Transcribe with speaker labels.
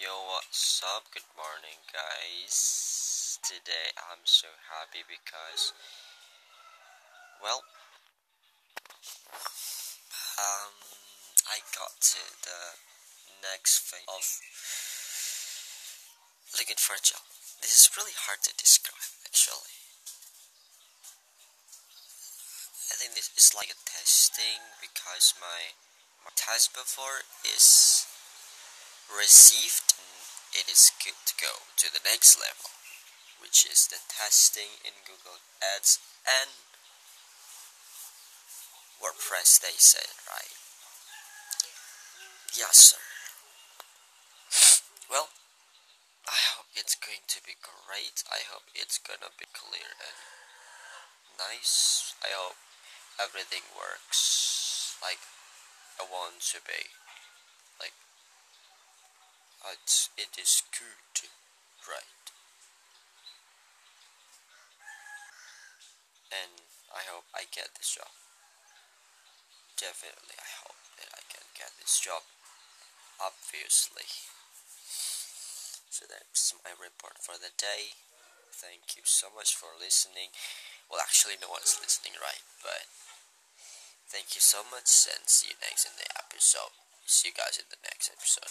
Speaker 1: Yo, what's up? Good morning, guys. Today I'm so happy because, well, um, I got to the next phase of looking for a job. This is really hard to describe, actually. I think this is like a testing because my my test before is received it is good to go to the next level which is the testing in Google Ads and WordPress they said, right? Yes sir. Well I hope it's going to be great. I hope it's gonna be clear and nice. I hope everything works like I want to be it's, it is good right? And I hope I get this job. Definitely I hope that I can get this job obviously. So that's my report for the day. Thank you so much for listening. Well actually no one's listening right? But Thank you so much and see you next in the episode. See you guys in the next episode.